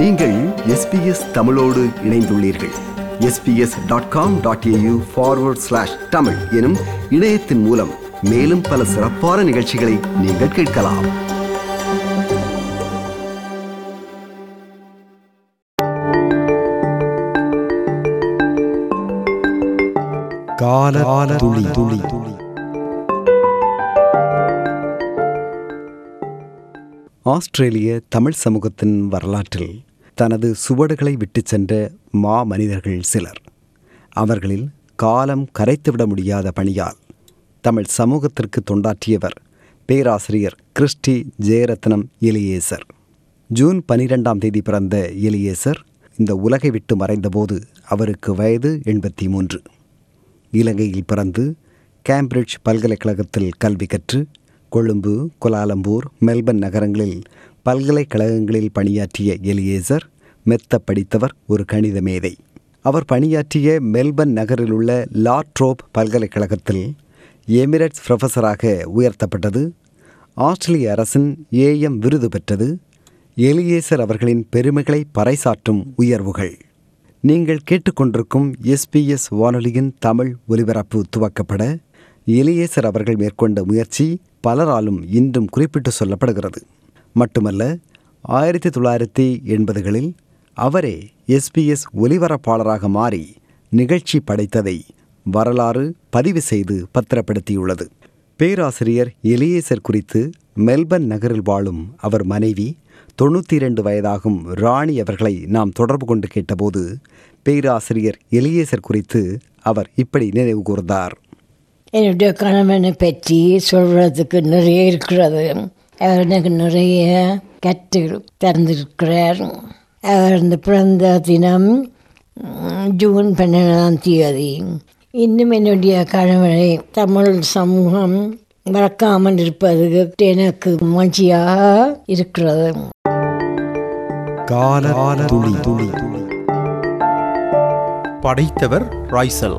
நீங்கள் எஸ்பிஎஸ் தமிழோடு இணைந்துள்ளீர்கள். SBS dot com dot AU forward slash Tamil எனும் இணையத்தின் மூலம் மேலும் பல சிறப்பான நிகழ்ச்சிகளை நீங்கள் கேட்கலாம். கால துளி துளி. துளி. ஆஸ்திரேலிய தமிழ் சமூகத்தின் வரலாற்றில் தனது சுவடுகளை விட்டு சென்ற மா மனிதர்கள் சிலர். அவர்களில் காலம் கரைத்துவிட முடியாத பணியால் தமிழ் சமூகத்திற்கு தொண்டாற்றியவர் பேராசிரியர் கிறிஸ்டி ஜெயரத்னம் எலியேசர். ஜூன் பனிரெண்டாம் தேதி பிறந்த எலியேசர் இந்த உலகை விட்டு மறைந்தபோது அவருக்கு வயது எண்பத்தி மூன்று. இலங்கையில் பிறந்து கேம்பிரிட்ஜ் பல்கலைக்கழகத்தில் கல்வி கற்று கொழும்பு குலாலம்பூர் மெல்பர்ன் நகரங்களில் பல்கலைக்கழகங்களில் பணியாற்றிய எலியேசர் மெத்த படித்தவர் ஒரு கணித மேதை. அவர் பணியாற்றிய மெல்பர்ன் நகரில் உள்ள லாட்ரோப் பல்கலைக்கழகத்தில் எமிரேட்ஸ் ப்ரொஃபஸராக உயர்த்தப்பட்டது. ஆஸ்திரேலிய அரசின் ஏஎம் விருது பெற்றது. எலியேசர் அவர்களின் பெருமைகளை பறைசாற்றும் உயர்வுகள். நீங்கள் கேட்டுக்கொண்டிருக்கும் எஸ்பிஎஸ் வானொலியின் தமிழ் ஒலிபரப்பு துவக்கப்பட எலியேசர் அவர்கள் மேற்கொண்ட முயற்சி பலராலும் இன்றும் குறிப்பிட்டு சொல்லப்படுகிறது. மட்டுமல்ல ஆயிரத்தி தொள்ளாயிரத்தி எண்பதுகளில் அவரே எஸ்பிஎஸ் ஒலிபரப்பாளராக மாறி நிகழ்ச்சி படைத்ததை வரலாறு பதிவு செய்து பத்திரப்படுத்தியுள்ளது. பேராசிரியர் எலியேசர் குறித்து மெல்பர்ன் நகரில் வாழும் அவர் மனைவி தொண்ணூற்றி இரண்டு வயதாகும் ராணி அவர்களை நாம் தொடர்பு கொண்டு கேட்டபோது பேராசிரியர் எலியேசர் குறித்து அவர் இப்படி நினைவு கூர்ந்தார். என்னுடைய கணவனை பற்றி சொல்கிறதுக்கு நிறைய இருக்கிறது. அவர் எனக்கு நிறைய கற்று திறந்துருக்கிறார் அவர் இந்த பிறந்த தினம் ஜூன் பன்னெண்டாம் தேதி. இன்னும் என்னுடைய கணவனை தமிழ் சமூகம் மறக்காமல் இருப்பது எனக்கு மகிழ்ச்சியாக இருக்கிறது. கால துளி துளி. படைத்தவர் ராய்சல்